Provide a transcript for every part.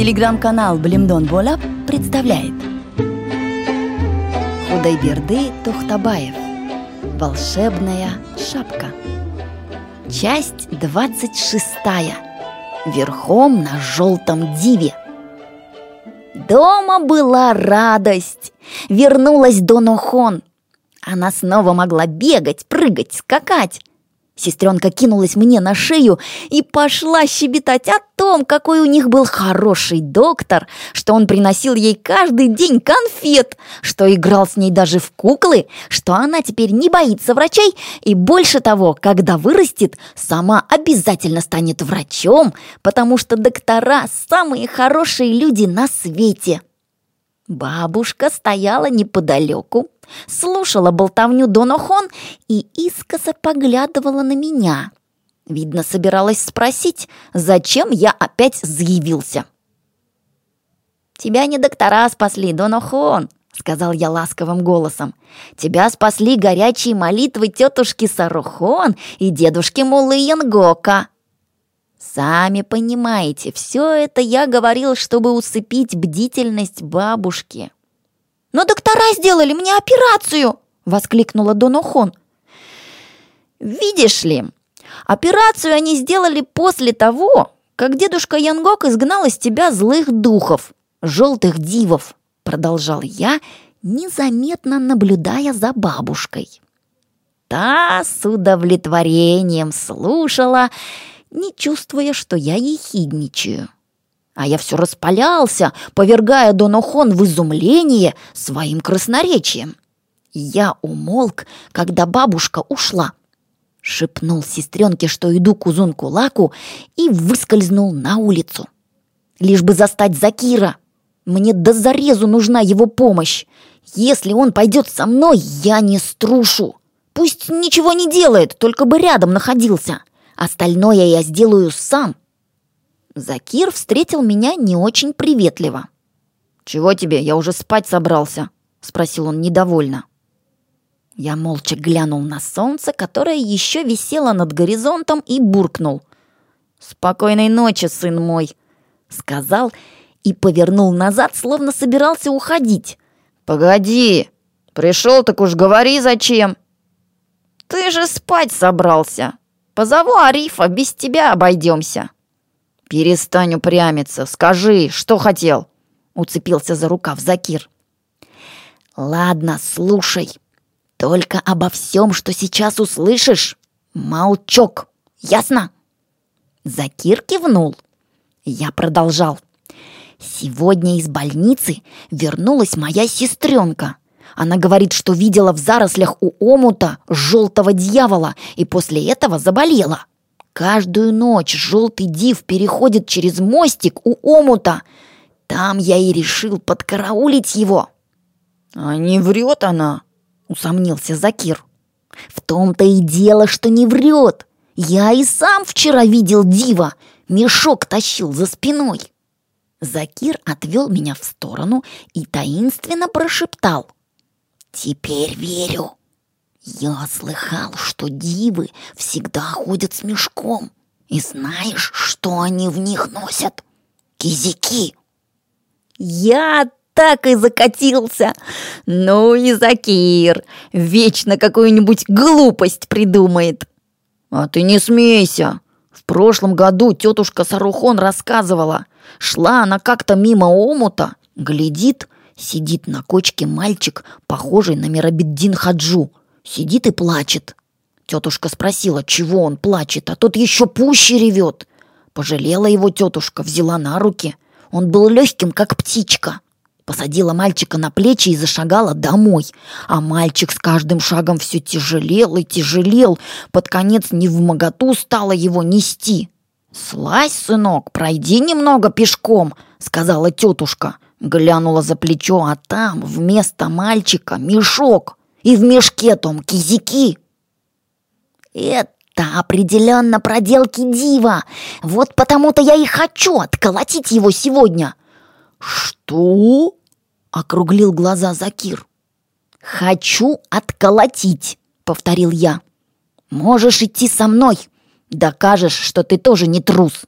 Телеграм-канал Блимдон Болап представляет. Худайберды Тухтабаев. Волшебная шапка. Часть 26 Верхом на желтом диве. Дома была радость. Вернулась Донохон. Она снова могла бегать, прыгать, скакать Сестренка кинулась мне на шею и пошла щебетать о том, какой у них был хороший доктор, что он приносил ей каждый день конфет, что играл с ней даже в куклы, что она теперь не боится врачей и больше того, когда вырастет, сама обязательно станет врачом, потому что доктора – самые хорошие люди на свете. Бабушка стояла неподалеку, слушала болтовню Донохон и искоса поглядывала на меня. Видно, собиралась спросить, зачем я опять заявился. «Тебя не доктора спасли, Донохон», — сказал я ласковым голосом. «Тебя спасли горячие молитвы тетушки Сарухон и дедушки Мулы Янгока». Сами понимаете, все это я говорил, чтобы усыпить бдительность бабушки. «Но доктора сделали мне операцию!» — воскликнула Донохон. «Видишь ли, операцию они сделали после того, как дедушка Янгок изгнал из тебя злых духов, желтых дивов», — продолжал я, незаметно наблюдая за бабушкой. Та с удовлетворением слушала, не чувствуя, что я ехидничаю. А я все распалялся, повергая Донохон в изумление своим красноречием. Я умолк, когда бабушка ушла. Шепнул сестренке, что иду к Узунку-Лаку, и выскользнул на улицу. Лишь бы застать Закира. Мне до зарезу нужна его помощь. Если он пойдет со мной, я не струшу. Пусть ничего не делает, только бы рядом находился. Остальное я сделаю сам. Закир встретил меня не очень приветливо. «Чего тебе? Я уже спать собрался», — спросил он недовольно. Я молча глянул на солнце, которое еще висело над горизонтом, и буркнул. «Спокойной ночи, сын мой», — сказал и повернул назад, словно собирался уходить. «Погоди, пришел, так уж говори, зачем». «Ты же спать собрался. Позову Арифа, без тебя обойдемся». «Перестань упрямиться, скажи, что хотел?» Уцепился за рукав Закир. «Ладно, слушай. Только обо всем, что сейчас услышишь, молчок. Ясно?» Закир кивнул. Я продолжал. «Сегодня из больницы вернулась моя сестренка. Она говорит, что видела в зарослях у омута желтого дьявола и после этого заболела. Каждую ночь желтый див переходит через мостик у омута. Там я и решил подкараулить его. А не врет она, усомнился Закир. В том-то и дело, что не врет. Я и сам вчера видел дива. Мешок тащил за спиной. Закир отвел меня в сторону и таинственно прошептал. «Теперь верю». Я слыхал, что дивы всегда ходят с мешком. И знаешь, что они в них носят? Кизики. Я так и закатился. Ну и Закир, вечно какую-нибудь глупость придумает. А ты не смейся. В прошлом году тетушка Сарухон рассказывала. Шла она как-то мимо омута, глядит, сидит на кочке мальчик, похожий на Мирабеддин Хаджу, Сидит и плачет. Тетушка спросила, чего он плачет, а тот еще пуще ревет. Пожалела его тетушка, взяла на руки. Он был легким, как птичка. Посадила мальчика на плечи и зашагала домой. А мальчик с каждым шагом все тяжелел и тяжелел. Под конец не в моготу стало его нести. «Слазь, сынок, пройди немного пешком», — сказала тетушка. Глянула за плечо, а там вместо мальчика мешок и в мешке том кизики. Это определенно проделки Дива. Вот потому-то я и хочу отколотить его сегодня. Что? Округлил глаза Закир. Хочу отколотить, повторил я. Можешь идти со мной. Докажешь, что ты тоже не трус.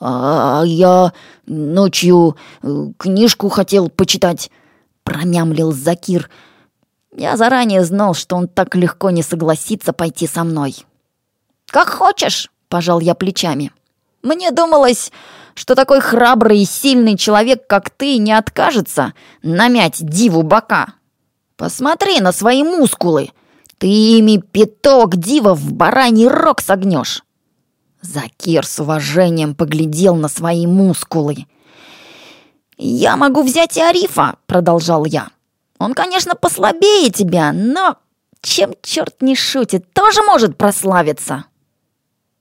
А я ночью э, книжку хотел почитать, промямлил Закир. Я заранее знал, что он так легко не согласится пойти со мной. Как хочешь, пожал я плечами. Мне думалось, что такой храбрый и сильный человек, как ты, не откажется намять диву бока. Посмотри на свои мускулы. Ты ими пяток дивов в бараний рог согнешь. Закир с уважением поглядел на свои мускулы. «Я могу взять и Арифа», — продолжал я. «Он, конечно, послабее тебя, но чем черт не шутит, тоже может прославиться».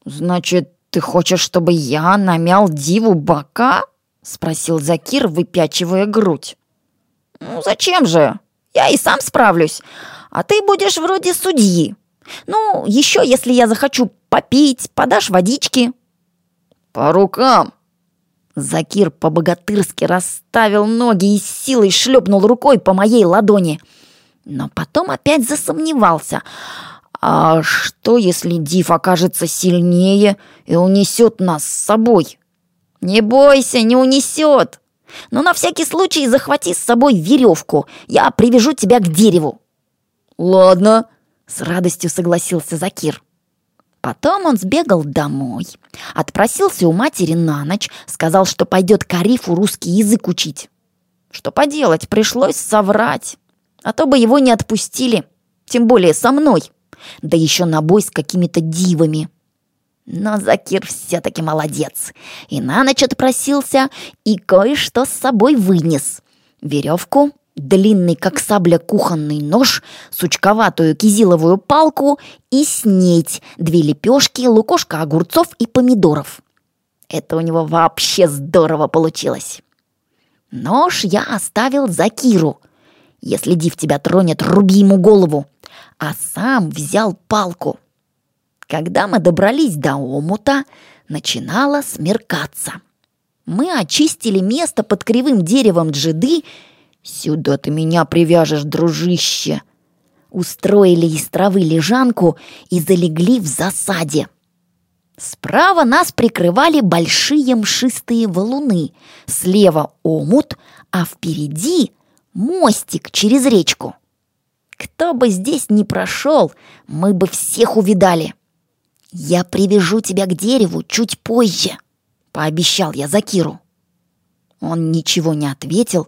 «Значит, ты хочешь, чтобы я намял диву бока?» — спросил Закир, выпячивая грудь. «Ну, зачем же? Я и сам справлюсь. А ты будешь вроде судьи. Ну, еще, если я захочу попить, подашь водички». «По рукам!» Закир по-богатырски расставил ноги и с силой шлепнул рукой по моей ладони. Но потом опять засомневался. «А что, если Див окажется сильнее и унесет нас с собой?» «Не бойся, не унесет!» Но на всякий случай захвати с собой веревку. Я привяжу тебя к дереву». «Ладно», — с радостью согласился Закир. Потом он сбегал домой, отпросился у матери на ночь, сказал, что пойдет к Арифу русский язык учить. Что поделать, пришлось соврать, а то бы его не отпустили, тем более со мной, да еще на бой с какими-то дивами. Но Закир все-таки молодец. И на ночь отпросился, и кое-что с собой вынес. Веревку, длинный, как сабля, кухонный нож, сучковатую кизиловую палку и снеть, две лепешки, лукошка огурцов и помидоров. Это у него вообще здорово получилось. Нож я оставил Закиру. Если Див тебя тронет, руби ему голову. А сам взял палку. Когда мы добрались до омута, начинало смеркаться. Мы очистили место под кривым деревом джиды. «Сюда ты меня привяжешь, дружище!» Устроили из травы лежанку и залегли в засаде. Справа нас прикрывали большие мшистые валуны, слева омут, а впереди мостик через речку. Кто бы здесь ни прошел, мы бы всех увидали. «Я привяжу тебя к дереву чуть позже», — пообещал я Закиру. Он ничего не ответил,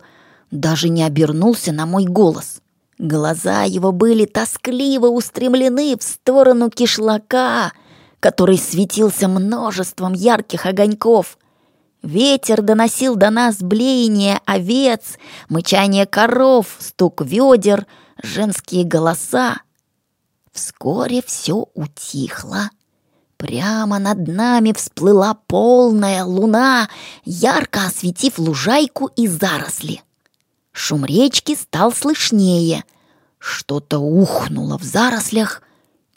даже не обернулся на мой голос. Глаза его были тоскливо устремлены в сторону кишлака, который светился множеством ярких огоньков. Ветер доносил до нас блеяние овец, мычание коров, стук ведер, женские голоса. Вскоре все утихло. Прямо над нами всплыла полная луна, ярко осветив лужайку и заросли. Шум речки стал слышнее. Что-то ухнуло в зарослях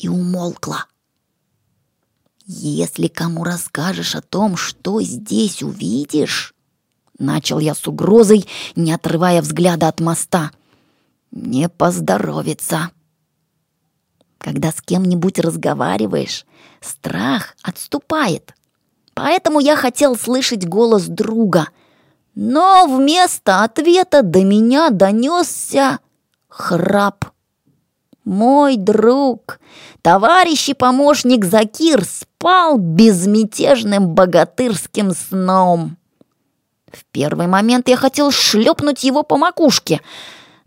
и умолкло. «Если кому расскажешь о том, что здесь увидишь...» Начал я с угрозой, не отрывая взгляда от моста. «Не поздоровится». Когда с кем-нибудь разговариваешь, страх отступает. Поэтому я хотел слышать голос друга. Но вместо ответа до меня донесся храп. Мой друг, товарищ и помощник Закир спал безмятежным богатырским сном. В первый момент я хотел шлепнуть его по макушке,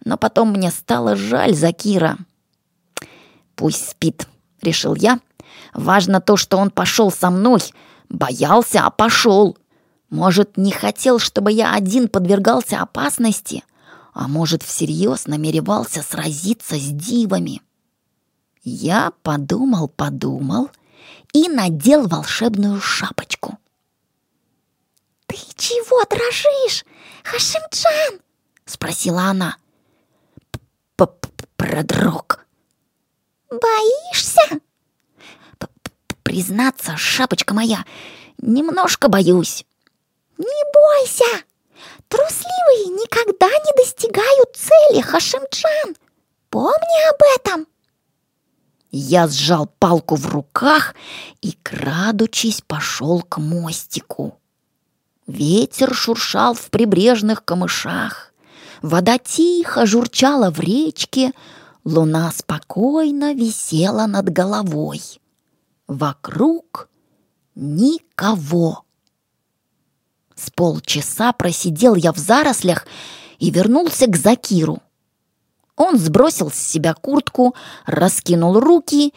но потом мне стало жаль Закира. Пусть спит, решил я. Важно то, что он пошел со мной. Боялся, а пошел. Может, не хотел, чтобы я один подвергался опасности, а может, всерьез намеревался сразиться с дивами. Я подумал, подумал и надел волшебную шапочку. «Ты чего дрожишь, Хашимджан?» — спросила она. «Продрог», «Боишься?» «Признаться, шапочка моя, немножко боюсь». «Не бойся! Трусливые никогда не достигают цели, Хашимджан! Помни об этом!» Я сжал палку в руках и, крадучись, пошел к мостику. Ветер шуршал в прибрежных камышах. Вода тихо журчала в речке, луна спокойно висела над головой. Вокруг никого. С полчаса просидел я в зарослях и вернулся к Закиру. Он сбросил с себя куртку, раскинул руки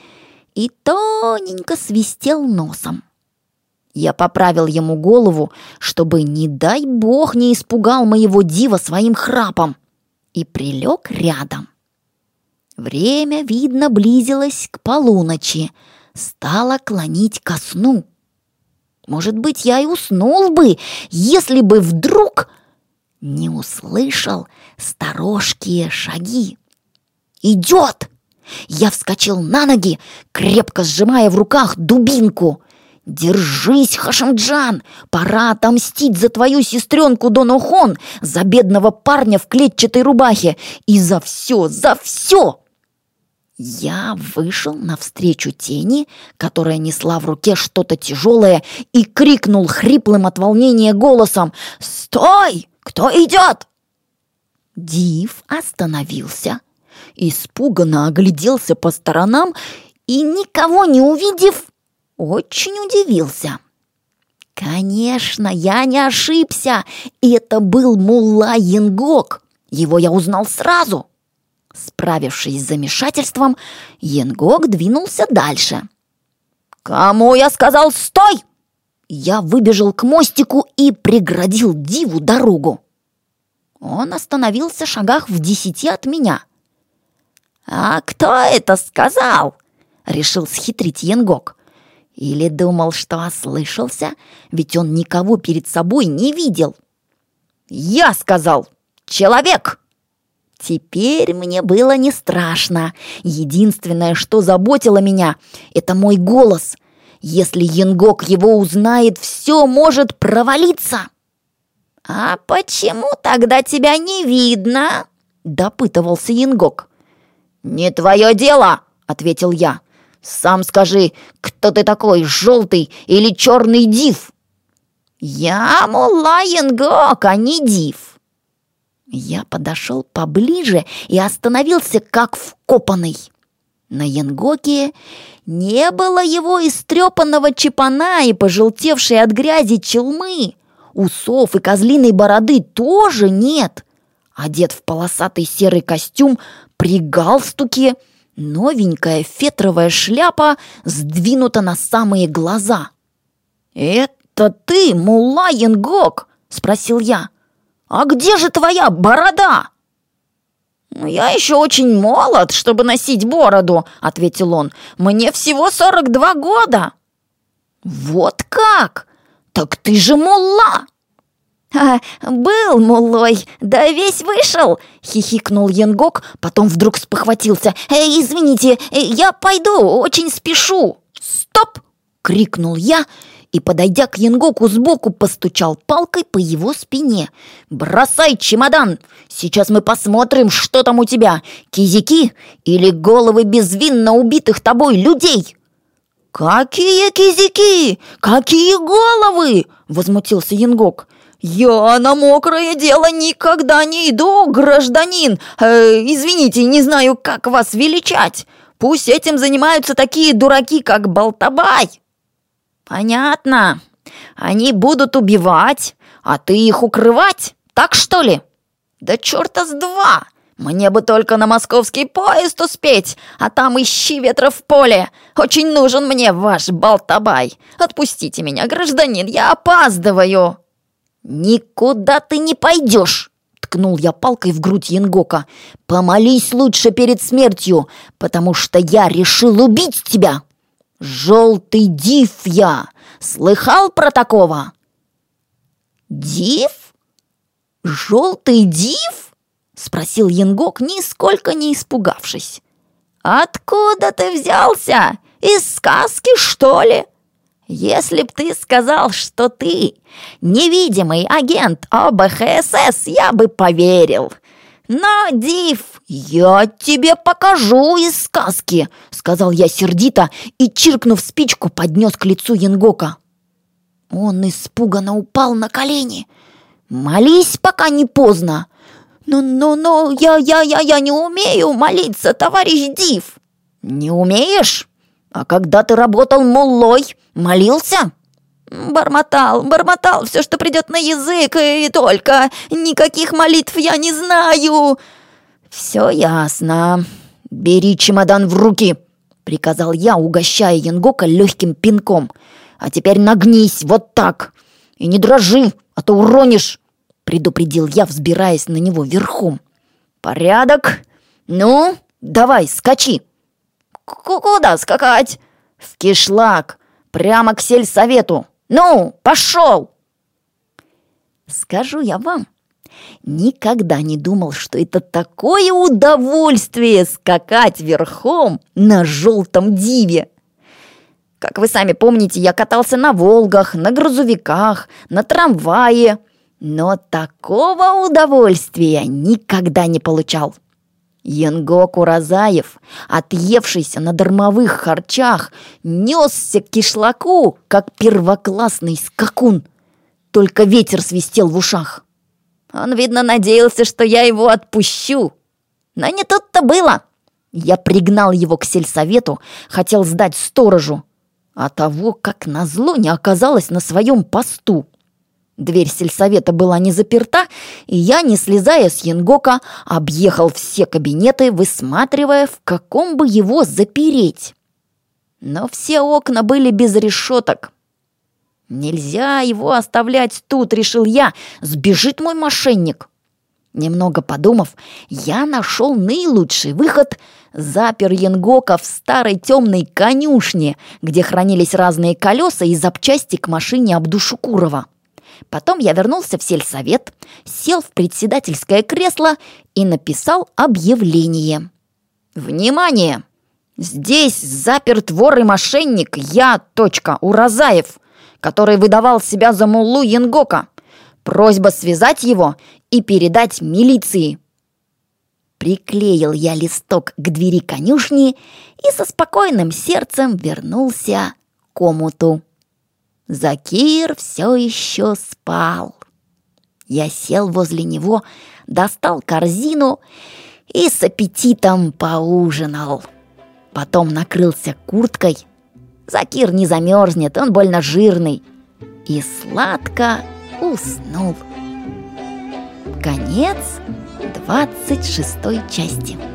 и тоненько свистел носом. Я поправил ему голову, чтобы, не дай бог, не испугал моего дива своим храпом, и прилег рядом. Время, видно, близилось к полуночи, стало клонить ко сну. Может быть, я и уснул бы, если бы вдруг не услышал сторожкие шаги. «Идет!» Я вскочил на ноги, крепко сжимая в руках дубинку. «Держись, Хашимджан! Пора отомстить за твою сестренку Донохон, за бедного парня в клетчатой рубахе и за все, за все!» Я вышел навстречу тени, которая несла в руке что-то тяжелое, и крикнул хриплым от волнения голосом «Стой! Кто идет?» Див остановился, испуганно огляделся по сторонам и, никого не увидев, очень удивился. Конечно, я не ошибся. Это был Мулла Янгок. Его я узнал сразу. Справившись с замешательством, Янгок двинулся дальше. «Кому я сказал стой?» Я выбежал к мостику и преградил Диву дорогу. Он остановился в шагах в десяти от меня. «А кто это сказал?» — решил схитрить Янгок. Или думал, что ослышался, ведь он никого перед собой не видел. «Я сказал! Человек!» Теперь мне было не страшно. Единственное, что заботило меня, это мой голос. Если Янгок его узнает, все может провалиться. «А почему тогда тебя не видно?» — допытывался Янгок. «Не твое дело!» — ответил я. Сам скажи, кто ты такой, желтый или черный див?» «Я Мулла Янгок, а не див!» Я подошел поближе и остановился как вкопанный. На Янгоке не было его истрепанного чепана и пожелтевшей от грязи челмы. Усов и козлиной бороды тоже нет. Одет в полосатый серый костюм при галстуке – Новенькая фетровая шляпа сдвинута на самые глаза. «Это ты, Мулла Янгок?» — спросил я. «А где же твоя борода?» «Я еще очень молод, чтобы носить бороду», — ответил он. «Мне всего сорок два года». «Вот как? Так ты же мулла!» «А, был мулой, да весь вышел!» — хихикнул Янгок, потом вдруг спохватился. «Э, «Извините, э, я пойду, очень спешу!» «Стоп!» — крикнул я и, подойдя к Янгоку сбоку, постучал палкой по его спине. «Бросай чемодан! Сейчас мы посмотрим, что там у тебя, кизики или головы безвинно убитых тобой людей!» «Какие кизики? Какие головы?» — возмутился Янгок. «Я на мокрое дело никогда не иду, гражданин! Э, извините, не знаю, как вас величать! Пусть этим занимаются такие дураки, как Болтабай!» «Понятно. Они будут убивать, а ты их укрывать, так что ли?» «Да черта с два! Мне бы только на московский поезд успеть, а там ищи ветра в поле. Очень нужен мне ваш Болтабай. Отпустите меня, гражданин, я опаздываю!» «Никуда ты не пойдешь!» Ткнул я палкой в грудь Янгока. «Помолись лучше перед смертью, потому что я решил убить тебя! Желтый див я! Слыхал про такого?» «Див? Желтый див?» Спросил Янгок, нисколько не испугавшись. «Откуда ты взялся? Из сказки, что ли?» Если б ты сказал, что ты невидимый агент ОБХСС, я бы поверил. Но, Див, я тебе покажу из сказки, сказал я сердито и, чиркнув спичку, поднес к лицу Янгока. Он испуганно упал на колени. «Молись, пока не поздно!» «Но, но, но, я, я, я, я не умею молиться, товарищ Див!» «Не умеешь? А когда ты работал муллой, молился?» Бормотал, бормотал все, что придет на язык, и только никаких молитв я не знаю. Все ясно. Бери чемодан в руки, приказал я, угощая Янгока легким пинком. А теперь нагнись вот так и не дрожи, а то уронишь, предупредил я, взбираясь на него верхом. Порядок. Ну, давай, скачи. Куда скакать? В кишлак, прямо к сельсовету. Ну, пошел!» Скажу я вам, никогда не думал, что это такое удовольствие скакать верхом на желтом диве. Как вы сами помните, я катался на «Волгах», на грузовиках, на трамвае, но такого удовольствия никогда не получал. Янгок Уразаев, отъевшийся на дармовых харчах, несся к кишлаку, как первоклассный скакун. Только ветер свистел в ушах. Он, видно, надеялся, что я его отпущу. Но не тут-то было. Я пригнал его к сельсовету, хотел сдать сторожу. А того, как назло, не оказалось на своем посту. Дверь сельсовета была не заперта, и я, не слезая с Янгока, объехал все кабинеты, высматривая, в каком бы его запереть. Но все окна были без решеток. Нельзя его оставлять тут, решил я, сбежит мой мошенник. Немного подумав, я нашел наилучший выход, запер Янгока в старой темной конюшне, где хранились разные колеса и запчасти к машине Абдушукурова. Потом я вернулся в сельсовет, сел в председательское кресло и написал объявление. «Внимание! Здесь заперт вор и мошенник я, точка, Уразаев, который выдавал себя за муллу Янгока. Просьба связать его и передать милиции». Приклеил я листок к двери конюшни и со спокойным сердцем вернулся к комуту. Закир все еще спал. Я сел возле него, достал корзину и с аппетитом поужинал. Потом накрылся курткой. Закир не замерзнет, он больно жирный. И сладко уснул. Конец 26 части.